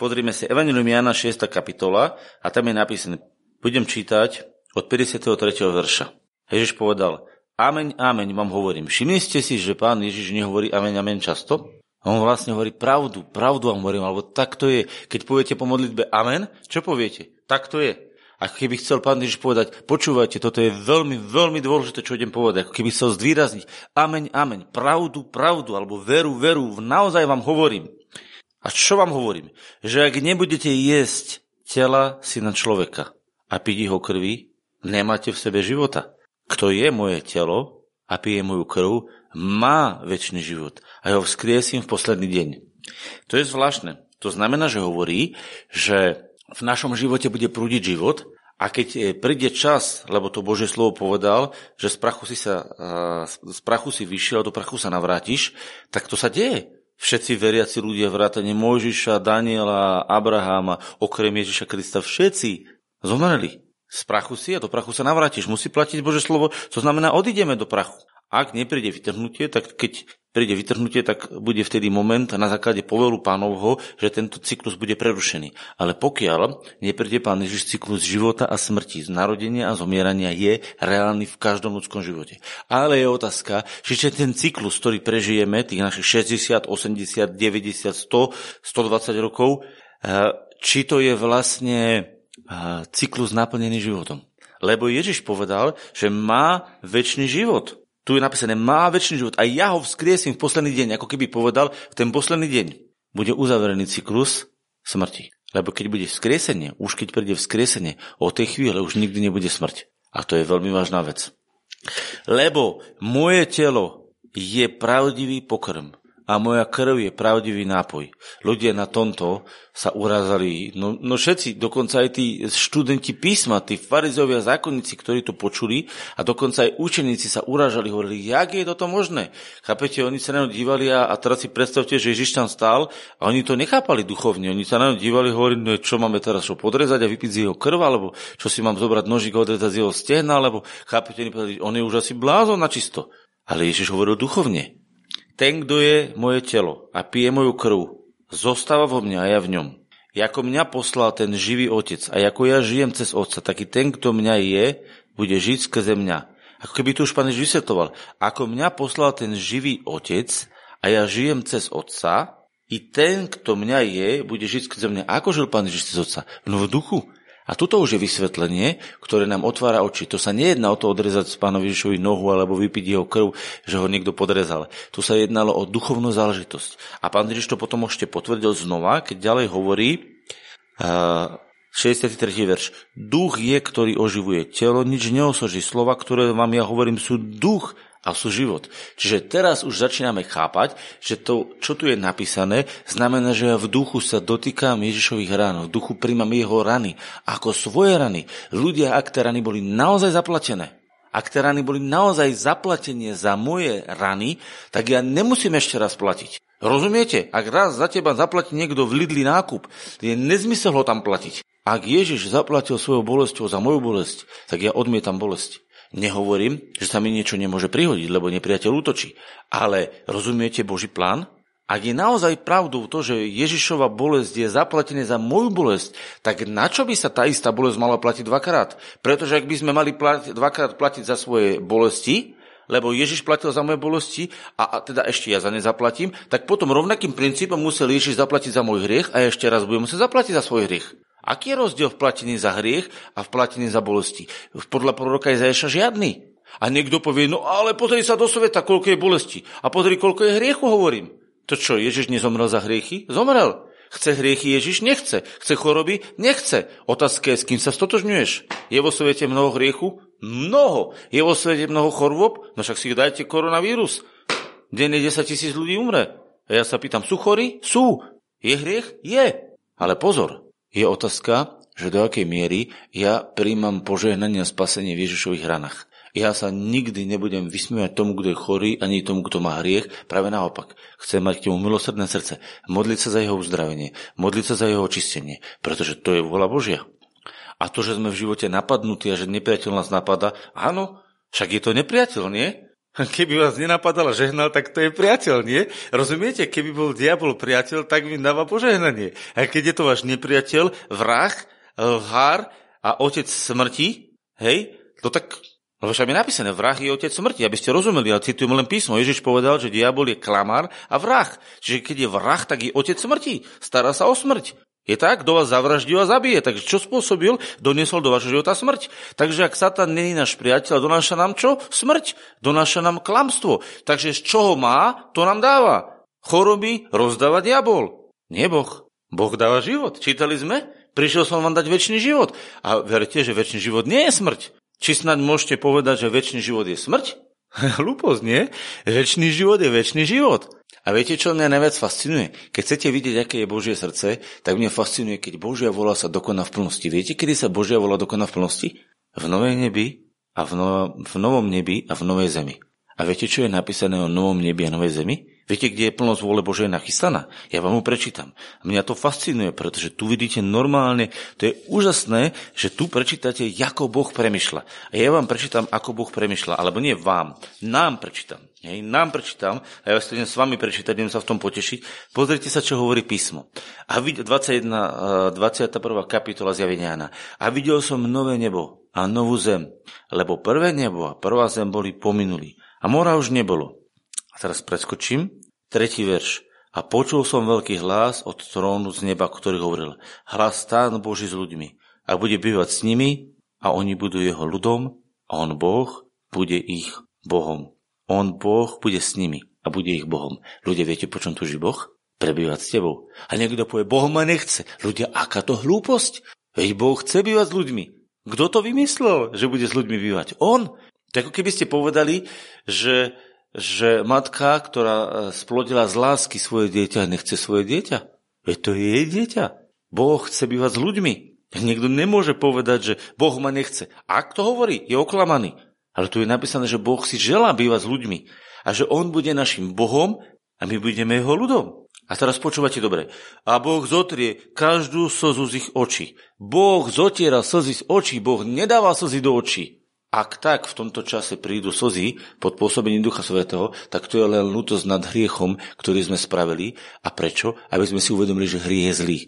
Pozrime si Evangelium Jana 6. kapitola a tam je napísané, budem čítať od 53. verša. Ježiš povedal, ameň, ameň vám hovorím. Všimli ste si, že pán Ježiš nehovorí ameň, ameň často? On vlastne hovorí pravdu, pravdu vám hovorím, alebo tak to je. Keď poviete po modlitbe amen, čo poviete? Tak to je. Ako keby chcel pán Ježiš povedať, počúvajte, toto je veľmi, veľmi dôležité, čo idem povedať. Ako keby chcel zdvýrazniť, ameň, ameň, pravdu, pravdu, alebo veru, veru, naozaj vám hovorím. A čo vám hovorím? Že ak nebudete jesť tela syna človeka a piť jeho krvi, nemáte v sebe života. Kto je moje telo a pije moju krv, má väčší život a ho vzkriesím v posledný deň. To je zvláštne. To znamená, že hovorí, že v našom živote bude prúdiť život a keď e, príde čas, lebo to Božie slovo povedal, že z prachu si, sa, z prachu si vyšiel a do prachu sa navrátiš, tak to sa deje. Všetci veriaci ľudia, vrátane Mojžiša, Daniela, Abraháma, okrem Ježiša Krista, všetci zomreli. Z prachu si a do prachu sa navrátiš. Musí platiť Bože slovo, to znamená, odídeme do prachu. Ak nepríde vytrhnutie, tak keď príde vytrhnutie, tak bude vtedy moment na základe povelu pánovho, že tento cyklus bude prerušený. Ale pokiaľ nepríde pán Ježiš cyklus života a smrti, z narodenia a zomierania je reálny v každom ľudskom živote. Ale je otázka, že ten cyklus, ktorý prežijeme, tých našich 60, 80, 90, 100, 120 rokov, eh, či to je vlastne eh, cyklus naplnený životom. Lebo Ježiš povedal, že má väčší život. Tu je napísané, má väčší život a ja ho vzkriesím v posledný deň, ako keby povedal, v ten posledný deň bude uzaverený cyklus smrti. Lebo keď bude vzkriesenie, už keď príde vzkriesenie, o tej chvíle už nikdy nebude smrť. A to je veľmi vážna vec. Lebo moje telo je pravdivý pokrm a moja krv je pravdivý nápoj. Ľudia na tomto sa urazali, no, no všetci, dokonca aj tí študenti písma, tí farizovia zákonníci, ktorí to počuli a dokonca aj učeníci sa uražali, hovorili, jak je toto možné? Chápete, oni sa na ňu dívali a, a teraz si predstavte, že Ježiš tam stál a oni to nechápali duchovne, oni sa na ňu dívali, hovorili, no čo máme teraz, čo podrezať a vypiť z jeho krv, alebo čo si mám zobrať nožík a odrezať z jeho stehna, alebo chápete, on je už asi blázon na čisto. Ale Ježiš hovoril duchovne. Ten, kto je moje telo a pije moju krv, zostáva vo mne a ja v ňom. Jako mňa poslal ten živý otec a ako ja žijem cez otca, taký ten, kto mňa je, bude žiť skrze mňa. Ako keby tu už pán vysvetoval. Ako mňa poslal ten živý otec a ja žijem cez otca, i ten, kto mňa je, bude žiť skrze mňa. Ako žil pán Ježiš cez otca? No v duchu. A tuto už je vysvetlenie, ktoré nám otvára oči. To sa nejedná o to odrezať pánovi Ježišovi nohu alebo vypiť jeho krv, že ho niekto podrezal. Tu sa jednalo o duchovnú záležitosť. A pán Ježiš to potom ešte potvrdil znova, keď ďalej hovorí, uh, 63. verš. Duch je, ktorý oživuje telo, nič neosoží. Slova, ktoré vám ja hovorím, sú duch a sú život. Čiže teraz už začíname chápať, že to, čo tu je napísané, znamená, že ja v duchu sa dotýkam Ježišových rán, v duchu príjmam jeho rany, ako svoje rany. Ľudia, ak tie rany boli naozaj zaplatené, ak tie rany boli naozaj zaplatenie za moje rany, tak ja nemusím ešte raz platiť. Rozumiete? Ak raz za teba zaplatí niekto v Lidli nákup, je nezmysel ho tam platiť. Ak Ježiš zaplatil svojou bolesťou za moju bolesť, tak ja odmietam bolesť. Nehovorím, že sa mi niečo nemôže prihodiť, lebo nepriateľ útočí. Ale rozumiete Boží plán? Ak je naozaj pravdou to, že Ježišova bolesť je zaplatená za moju bolesť, tak na čo by sa tá istá bolesť mala platiť dvakrát? Pretože ak by sme mali platiť, dvakrát platiť za svoje bolesti, lebo Ježiš platil za moje bolesti a, a teda ešte ja za ne zaplatím, tak potom rovnakým princípom musel Ježiš zaplatiť za môj hriech a ešte raz budem musieť zaplatiť za svoj hriech. Aký je rozdiel v platení za hriech a v platení za bolesti? Podľa proroka Izajaša žiadny. A niekto povie, no ale pozri sa do sveta, koľko je bolesti. A pozri, koľko je hriechu, hovorím. To čo, Ježiš nezomrel za hriechy? Zomrel. Chce hriechy Ježiš? Nechce. Chce choroby? Nechce. Otázka je, s kým sa stotožňuješ. Je vo svete mnoho hriechu? Mnoho. Je vo svete mnoho chorôb? No však si dajte koronavírus. Denne 10 tisíc ľudí umre. A ja sa pýtam, sú chorí? Sú. Je hriech? Je. Ale pozor, je otázka, že do akej miery ja príjmam požehnanie a spasenie v Ježišových ranách. Ja sa nikdy nebudem vysmievať tomu, kto je chorý, ani tomu, kto má hriech. Práve naopak. Chcem mať k tomu milosrdné srdce. Modliť sa za jeho uzdravenie. Modliť sa za jeho očistenie. Pretože to je vôľa Božia. A to, že sme v živote napadnutí a že nepriateľ nás napada, áno, však je to nepriateľ, nie? Keby vás nenapadal a žehnal, tak to je priateľ, nie? Rozumiete? Keby bol diabol priateľ, tak mi dáva požehnanie. A keď je to váš nepriateľ, vrah, lhár a otec smrti, hej, to tak lebo však je napísané, vrah je otec smrti, aby ste rozumeli, ja citujem len písmo. Ježiš povedal, že diabol je klamár a vrah. Čiže keď je vrah, tak je otec smrti. Stará sa o smrť. Je tak? Kto vás zavraždí a zabije. Takže čo spôsobil? Doniesol do vašho života smrť. Takže ak Satan není náš priateľ, donáša nám čo? Smrť. Donáša nám klamstvo. Takže z čoho má, to nám dáva. Choroby rozdáva diabol. Nie Boh. Boh dáva život. Čítali sme? Prišiel som vám dať väčší život. A verte, že väčší život nie je smrť. Či snad môžete povedať, že väčší život je smrť? Hlúposť, nie? Väčší život je väčší život. A viete, čo mňa najviac fascinuje? Keď chcete vidieť, aké je Božie srdce, tak mňa fascinuje, keď Božia vola sa dokoná v plnosti. Viete, kedy sa Božia vola dokoná v plnosti? V novej nebi a v, no, v novom nebi a v novej zemi. A viete, čo je napísané o novom nebi a novej zemi? Viete, kde je plnosť vôle Božej nachystaná? Ja vám ju prečítam. Mňa to fascinuje, pretože tu vidíte normálne, to je úžasné, že tu prečítate, ako Boh premyšľa. A ja vám prečítam, ako Boh premyšľa. Alebo nie vám, nám prečítam. Hej, nám prečítam, a ja vás idem s vami prečítať, idem sa v tom potešiť. Pozrite sa, čo hovorí písmo. A 21, 21. kapitola zjavenia Jana. A videl som nové nebo a novú zem, lebo prvé nebo a prvá zem boli pominuli. A mora už nebolo. A teraz preskočím. Tretí verš. A počul som veľký hlas od trónu z neba, ktorý hovoril, hlas stán Boží s ľuďmi a bude bývať s nimi a oni budú jeho ľudom a on Boh bude ich Bohom. On Boh bude s nimi a bude ich Bohom. Ľudia, viete, po čom tuží Boh? Prebývať s tebou. A niekto povie, Boh ma nechce. Ľudia, aká to hlúposť? Veď Boh chce bývať s ľuďmi. Kto to vymyslel, že bude s ľuďmi bývať? On. To ako keby ste povedali, že že matka, ktorá e, splodila z lásky svoje dieťa, nechce svoje dieťa. Veď to je jej dieťa. Boh chce bývať s ľuďmi. Niekto nemôže povedať, že Boh ma nechce. Ak to hovorí, je oklamaný. Ale tu je napísané, že Boh si želá bývať s ľuďmi. A že On bude našim Bohom a my budeme Jeho ľudom. A teraz počúvate dobre. A Boh zotrie každú slzu z ich očí. Boh zotiera slzy z očí. Boh nedáva slzy do očí. Ak tak v tomto čase prídu slzy pod pôsobením Ducha Svetého, tak to je len lútosť nad hriechom, ktorý sme spravili. A prečo? Aby sme si uvedomili, že hriech je zlý.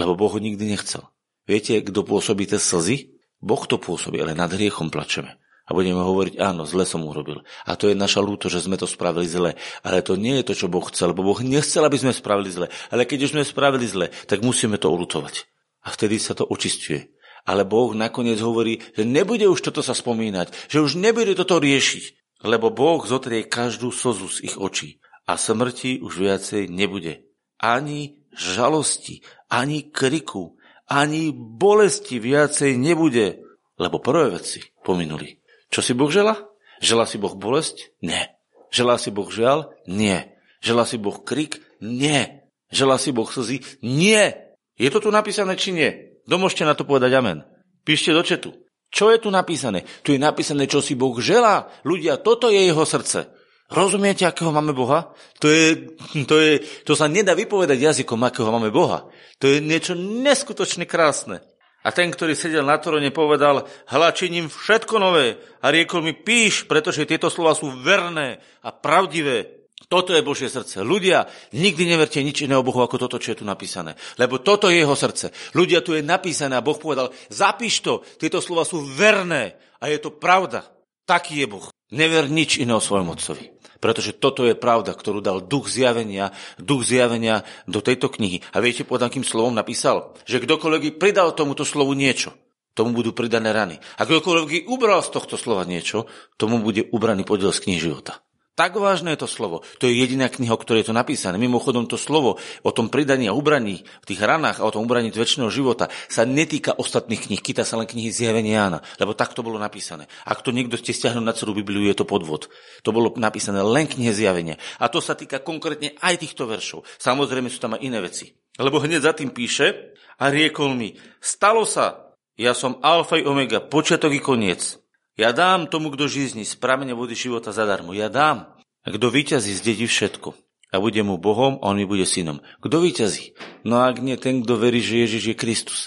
Lebo Boh ho nikdy nechcel. Viete, kto pôsobí tie slzy? Boh to pôsobí, ale nad hriechom plačeme. A budeme hovoriť, áno, zle som urobil. A to je naša lúto, že sme to spravili zle. Ale to nie je to, čo Boh chcel, lebo Boh nechcel, aby sme spravili zle. Ale keď už sme spravili zle, tak musíme to ulutovať. A vtedy sa to očistuje. Ale Boh nakoniec hovorí, že nebude už toto sa spomínať, že už nebude toto riešiť, lebo Boh zotrie každú slzu z ich očí a smrti už viacej nebude. Ani žalosti, ani kriku, ani bolesti viacej nebude, lebo prvé veci pominuli. Čo si Boh žela? Žela si Boh bolesť? Nie. Žela si Boh žial? Nie. Žela si Boh krik? Nie. Žela si Boh slzy? Nie. Je to tu napísané, či nie? Kto môžete na to povedať amen? Píšte do četu. Čo je tu napísané? Tu je napísané, čo si Boh želá. Ľudia, toto je jeho srdce. Rozumiete, akého máme Boha? To, je, to, je, to sa nedá vypovedať jazykom, akého máme Boha. To je niečo neskutočne krásne. A ten, ktorý sedel na tróne, povedal, hľa činím všetko nové. A riekol mi, píš, pretože tieto slova sú verné a pravdivé. Toto je Božie srdce. Ľudia, nikdy neverte nič iného Bohu ako toto, čo je tu napísané. Lebo toto je jeho srdce. Ľudia, tu je napísané a Boh povedal, zapíš to, tieto slova sú verné a je to pravda. Taký je Boh. Never nič iného svojom otcovi. Pretože toto je pravda, ktorú dal duch zjavenia, duch zjavenia do tejto knihy. A viete, pod akým slovom napísal? Že kdokoľvek pridal tomuto slovu niečo, tomu budú pridané rany. A kdokoľvek ubral z tohto slova niečo, tomu bude ubraný podiel z knihy života. Tak vážne je to slovo. To je jediná kniha, o ktorej je to napísané. Mimochodom to slovo o tom pridaní a ubraní v tých ranách a o tom ubraní väčšného života sa netýka ostatných kníh. Kýta sa len knihy zjavenia Jána, lebo tak to bolo napísané. Ak to niekto ste stiahnuť na celú Bibliu, je to podvod. To bolo napísané len knihe zjavenia. A to sa týka konkrétne aj týchto veršov. Samozrejme sú tam aj iné veci. Lebo hneď za tým píše a riekol mi, stalo sa, ja som alfa i omega, počiatok i koniec. Ja dám tomu, kto žízni z pramene vody života zadarmo. Ja dám. A kto vyťazí, zdedí všetko. A bude mu Bohom a on mi bude synom. Kto vyťazí? No ak nie ten, kto verí, že Ježiš je Kristus.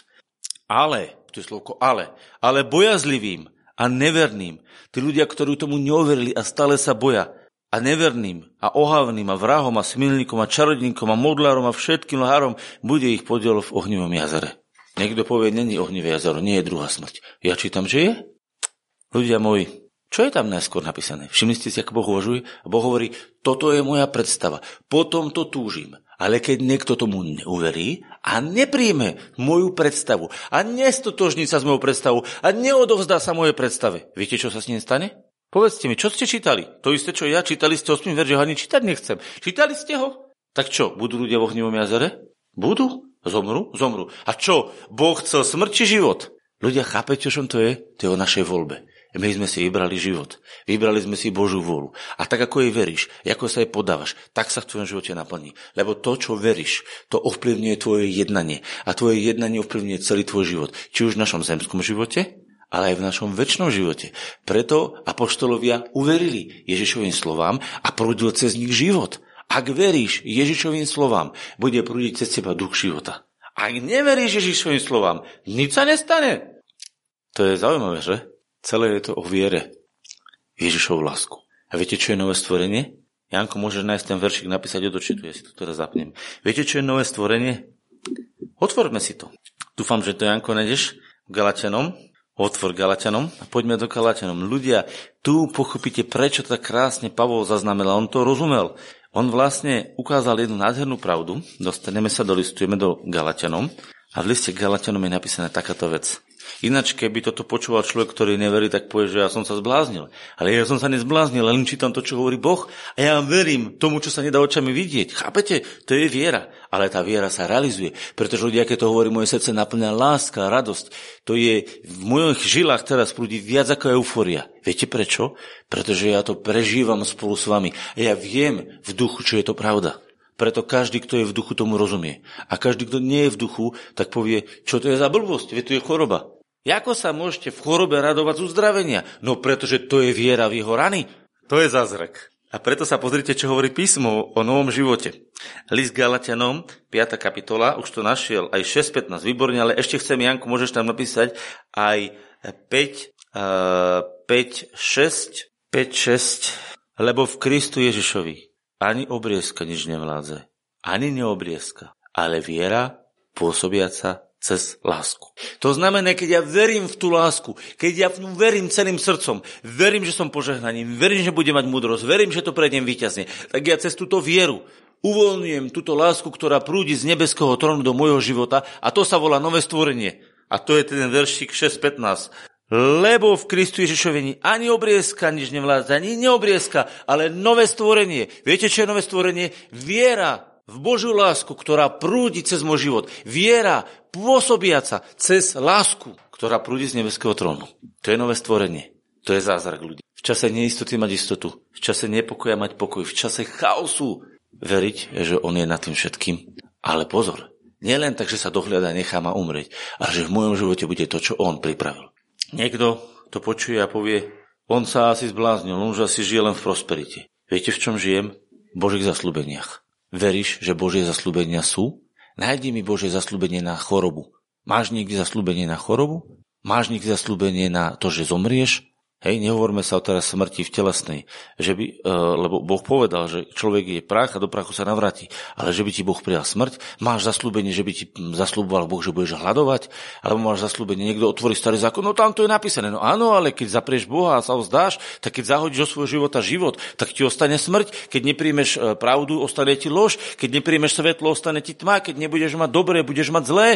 Ale, to je slovko ale, ale bojazlivým a neverným. Tí ľudia, ktorí tomu neuverili a stále sa boja. A neverným a ohavným a vrahom a smilníkom a čarodníkom a modlárom a všetkým lhárom bude ich podiel v ohnivom jazere. Niekto povie, není ohnivé jazero, nie je druhá smrť. Ja čítam, že je. Ľudia moji, čo je tam najskôr napísané? Všimli ste si, ako Boh uvažuje? Boh hovorí, toto je moja predstava, potom to túžim. Ale keď niekto tomu neuverí a nepríjme moju predstavu a nestotožní sa s mojou predstavou a neodovzdá sa mojej predstave, viete, čo sa s ním stane? Povedzte mi, čo ste čítali? To isté, čo ja, čítali ste 8 verš, ani čítať nechcem. Čítali ste ho? Tak čo, budú ľudia v ohnivom jazere? Budú? Zomru? Zomru. A čo, Boh chcel smrť či život? Ľudia, chápete, čo to je? To je o našej voľbe. My sme si vybrali život. Vybrali sme si Božú vôľu. A tak, ako jej veríš, ako sa jej podávaš, tak sa v tvojom živote naplní. Lebo to, čo veríš, to ovplyvňuje tvoje jednanie. A tvoje jednanie ovplyvňuje celý tvoj život. Či už v našom zemskom živote, ale aj v našom väčšnom živote. Preto apoštolovia uverili Ježišovým slovám a prúdil cez nich život. Ak veríš Ježišovým slovám, bude prúdiť cez teba duch života. Ak neveríš Ježišovým slovám, nič sa nestane. To je zaujímavé, že? Celé je to o viere. Ježišovu lásku. A viete, čo je nové stvorenie? Janko, môžeš nájsť ten veršik napísať od očitu, ja si to teraz zapnem. Viete, čo je nové stvorenie? Otvorme si to. Dúfam, že to, Janko, nejdeš Galatianom. Otvor Galatianom a poďme do Galatianom. Ľudia, tu pochopíte, prečo tak krásne Pavol zaznamenal. On to rozumel. On vlastne ukázal jednu nádhernú pravdu. Dostaneme sa do listu, do Galatianom. A v liste Galatianom je napísaná takáto vec. Ináč, keby toto počúval človek, ktorý neverí, tak povie, že ja som sa zbláznil. Ale ja som sa nezbláznil, len čítam to, čo hovorí Boh a ja verím tomu, čo sa nedá očami vidieť. Chápete? To je viera. Ale tá viera sa realizuje. Pretože ľudia, keď to hovorí, moje srdce naplňa láska, radosť. To je v mojich žilách teraz prúdi viac ako euforia. Viete prečo? Pretože ja to prežívam spolu s vami. A ja viem v duchu, čo je to pravda. Preto každý, kto je v duchu, tomu rozumie. A každý, kto nie je v duchu, tak povie, čo to je za blbosť, veď tu je choroba. Ako sa môžete v chorobe radovať z uzdravenia? No pretože to je viera v jeho rany. To je zázrak. A preto sa pozrite, čo hovorí písmo o novom živote. List Galatianom, 5. kapitola, už to našiel, aj 6.15, výborne, ale ešte chcem, Janku, môžeš tam napísať aj 5, 5, 6, 5, 6, lebo v Kristu Ježišovi ani obriezka nič nevládze, ani neobriezka, ale viera pôsobiaca cez lásku. To znamená, keď ja verím v tú lásku, keď ja v ňu verím celým srdcom, verím, že som požehnaním, verím, že budem mať múdrosť, verím, že to prejdem výťazne, tak ja cez túto vieru uvoľňujem túto lásku, ktorá prúdi z nebeského trónu do môjho života a to sa volá nové stvorenie. A to je ten veršik 6.15. Lebo v Kristu Ježišovi ani obriezka nič nevládza, ani neobriezka, ale nové stvorenie. Viete, čo je nové stvorenie? Viera v Božiu lásku, ktorá prúdi cez môj život. Viera pôsobiaca cez lásku, ktorá prúdi z nebeského trónu. To je nové stvorenie. To je zázrak ľudí. V čase neistoty mať istotu. V čase nepokoja mať pokoj. V čase chaosu veriť, že on je nad tým všetkým. Ale pozor, nielen tak, že sa dohľada a nechá ma umrieť, ale že v mojom živote bude to, čo on pripravil. Niekto to počuje a povie, on sa asi zbláznil, on už asi žije len v prosperite. Viete, v čom žijem? V Božích zaslúbeniach. Veríš, že Božie zaslúbenia sú? Nájdi mi Božie zaslúbenie na chorobu. Máš niekde zaslúbenie na chorobu? Máš niekde zaslúbenie na to, že zomrieš? Hej, nehovorme sa o teraz smrti v telesnej, že by, e, lebo Boh povedal, že človek je prach a do prachu sa navráti, ale že by ti Boh prijal smrť, máš zaslúbenie, že by ti zaslúboval Boh, že budeš hľadovať, alebo máš zaslúbenie, niekto otvorí starý zákon, no tam to je napísané, no áno, ale keď zaprieš Boha a sa vzdáš, tak keď zahodíš do svojho života život, tak ti ostane smrť, keď nepríjmeš e, pravdu, ostane ti lož, keď nepríjmeš svetlo, ostane ti tma, keď nebudeš mať dobré, budeš mať zlé,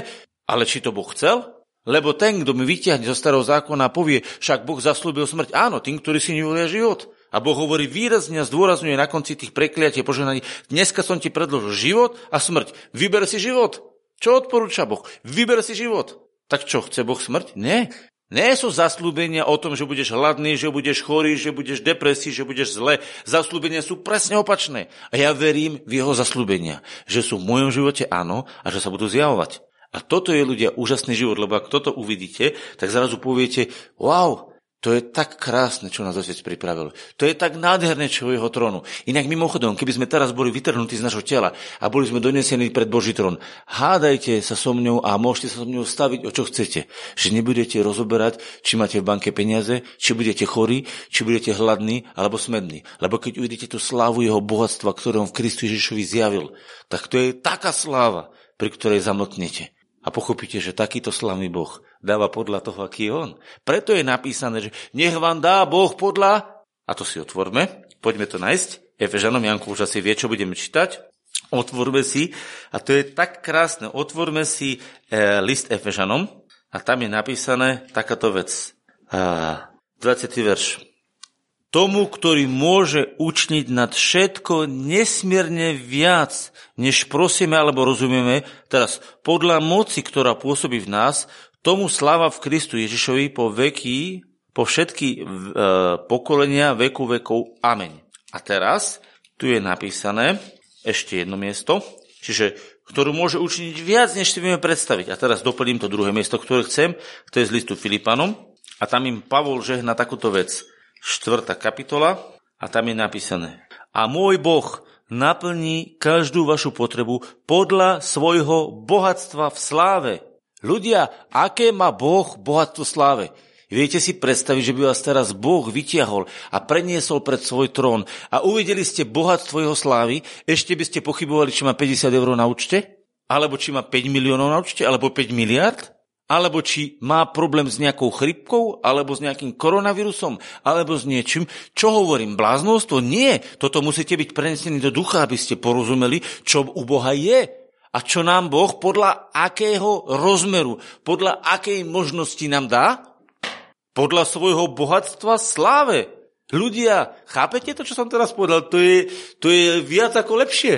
ale či to Boh chcel? Lebo ten, kto mi vyťahne zo starého zákona povie, však Boh zaslúbil smrť, áno, tým, ktorí si nevolia život. A Boh hovorí výrazne a zdôrazňuje na konci tých prekliatí požehnaní, dneska som ti predložil život a smrť. Vyber si život. Čo odporúča Boh? Vyber si život. Tak čo, chce Boh smrť? Nie. Nie sú zaslúbenia o tom, že budeš hladný, že budeš chorý, že budeš depresí, že budeš zle. Zaslúbenia sú presne opačné. A ja verím v jeho zaslúbenia, že sú v mojom živote áno a že sa budú zjavovať. A toto je ľudia úžasný život, lebo ak toto uvidíte, tak zrazu poviete, wow, To je tak krásne, čo nás Otec pripravil. To je tak nádherné, čo je jeho trónu. Inak mimochodom, keby sme teraz boli vytrhnutí z našho tela a boli sme donesení pred Boží trón, hádajte sa so mňou a môžete sa so mňou staviť, o čo chcete. Že nebudete rozoberať, či máte v banke peniaze, či budete chorí, či budete hladní alebo smední. Lebo keď uvidíte tú slávu jeho bohatstva, ktoré on v Kristu Ježišovi zjavil, tak to je taká sláva, pri ktorej zamlknete. A pochopíte, že takýto slavný Boh dáva podľa toho, aký je on. Preto je napísané, že nech vám dá Boh podľa, a to si otvorme, poďme to nájsť, Efežanom Janku už asi vie, čo budeme čítať, otvorme si, a to je tak krásne, otvorme si e, list Efežanom a tam je napísané takáto vec. A, 20. verš. Tomu, ktorý môže učniť nad všetko nesmierne viac, než prosíme alebo rozumieme, teraz podľa moci, ktorá pôsobí v nás, Tomu sláva v Kristu Ježišovi po veky, po všetky e, pokolenia veku vekov. Amen. A teraz tu je napísané ešte jedno miesto, čiže ktorú môže učiniť viac, než si vieme predstaviť. A teraz doplním to druhé miesto, ktoré chcem, to je z listu Filipanom. A tam im Pavol žehna takúto vec. Štvrtá kapitola a tam je napísané. A môj Boh naplní každú vašu potrebu podľa svojho bohatstva v sláve Ľudia, aké má Boh bohatstvo sláve? Viete si predstaviť, že by vás teraz Boh vytiahol a preniesol pred svoj trón a uvideli ste bohatstvo jeho slávy, ešte by ste pochybovali, či má 50 eur na účte? Alebo či má 5 miliónov na účte? Alebo 5 miliard? Alebo či má problém s nejakou chrypkou? Alebo s nejakým koronavírusom? Alebo s niečím? Čo hovorím? Bláznostvo? Nie. Toto musíte byť prenesení do ducha, aby ste porozumeli, čo u Boha je a čo nám Boh podľa akého rozmeru, podľa akej možnosti nám dá? Podľa svojho bohatstva sláve. Ľudia, chápete to, čo som teraz povedal? To je, to je viac ako lepšie.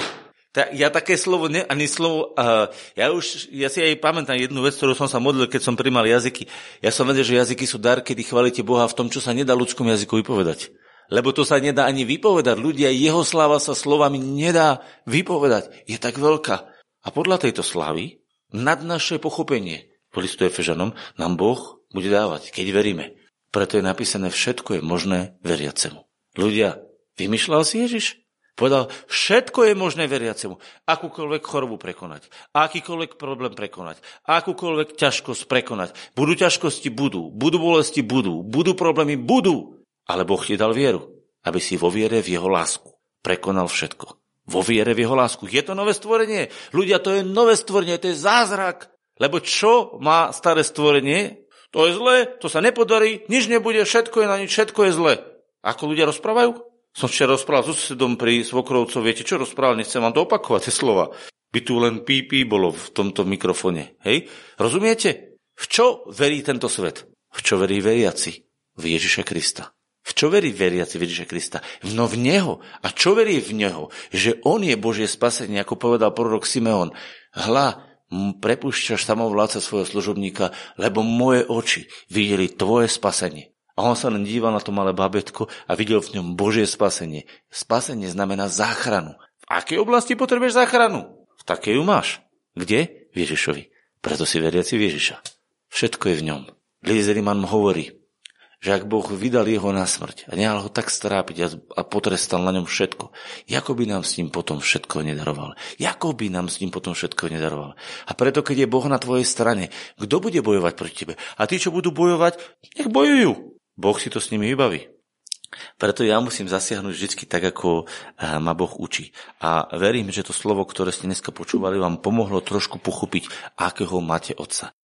Ta, ja také slovo, ne, ani slovo, uh, ja už, ja si aj pamätám jednu vec, ktorú som sa modlil, keď som primal jazyky. Ja som vedel, že jazyky sú dar, kedy chválite Boha v tom, čo sa nedá ľudskom jazyku vypovedať. Lebo to sa nedá ani vypovedať. Ľudia, jeho sláva sa slovami nedá vypovedať. Je tak veľká. A podľa tejto slavy nad naše pochopenie po listu Efežanom nám Boh bude dávať, keď veríme. Preto je napísané, všetko je možné veriacemu. Ľudia, vymýšľal si Ježiš? Povedal, všetko je možné veriacemu. Akúkoľvek chorobu prekonať, akýkoľvek problém prekonať, akúkoľvek ťažkosť prekonať. Budú ťažkosti? Budú. Budú bolesti? Budú. Budú problémy? Budú. Ale Boh ti dal vieru, aby si vo viere v jeho lásku prekonal všetko vo viere v jeho lásku. Je to nové stvorenie. Ľudia, to je nové stvorenie, to je zázrak. Lebo čo má staré stvorenie? To je zlé, to sa nepodarí, nič nebude, všetko je na nič, všetko je zlé. Ako ľudia rozprávajú? Som včera rozprával so susedom pri svokrovcov, viete čo rozprával, nechcem vám to opakovať, tie slova. By tu len pípí bolo v tomto mikrofone. Hej? Rozumiete? V čo verí tento svet? V čo verí veriaci? V Ježiša Krista. V čo verí veriaci Ježiša Krista? No v Neho. A čo verí v Neho? Že On je Božie spasenie, ako povedal prorok Simeon. Hla, prepúšťaš samovláca svojho služobníka, lebo moje oči videli tvoje spasenie. A on sa len díval na to malé babetko a videl v ňom Božie spasenie. Spasenie znamená záchranu. V akej oblasti potrebuješ záchranu? V takej ju máš. Kde? V Ježišovi. Preto si veriaci Ježiša. Všetko je v ňom. Liezeriman hovorí, že ak Boh vydal jeho na smrť a nehal ho tak strápiť a potrestal na ňom všetko, ako by nám s ním potom všetko nedaroval? Ako by nám s ním potom všetko nedaroval? A preto, keď je Boh na tvojej strane, kto bude bojovať proti tebe? A tí, čo budú bojovať, nech bojujú. Boh si to s nimi vybaví. Preto ja musím zasiahnuť vždy tak, ako eh, ma Boh učí. A verím, že to slovo, ktoré ste dneska počúvali, vám pomohlo trošku pochopiť, akého máte otca.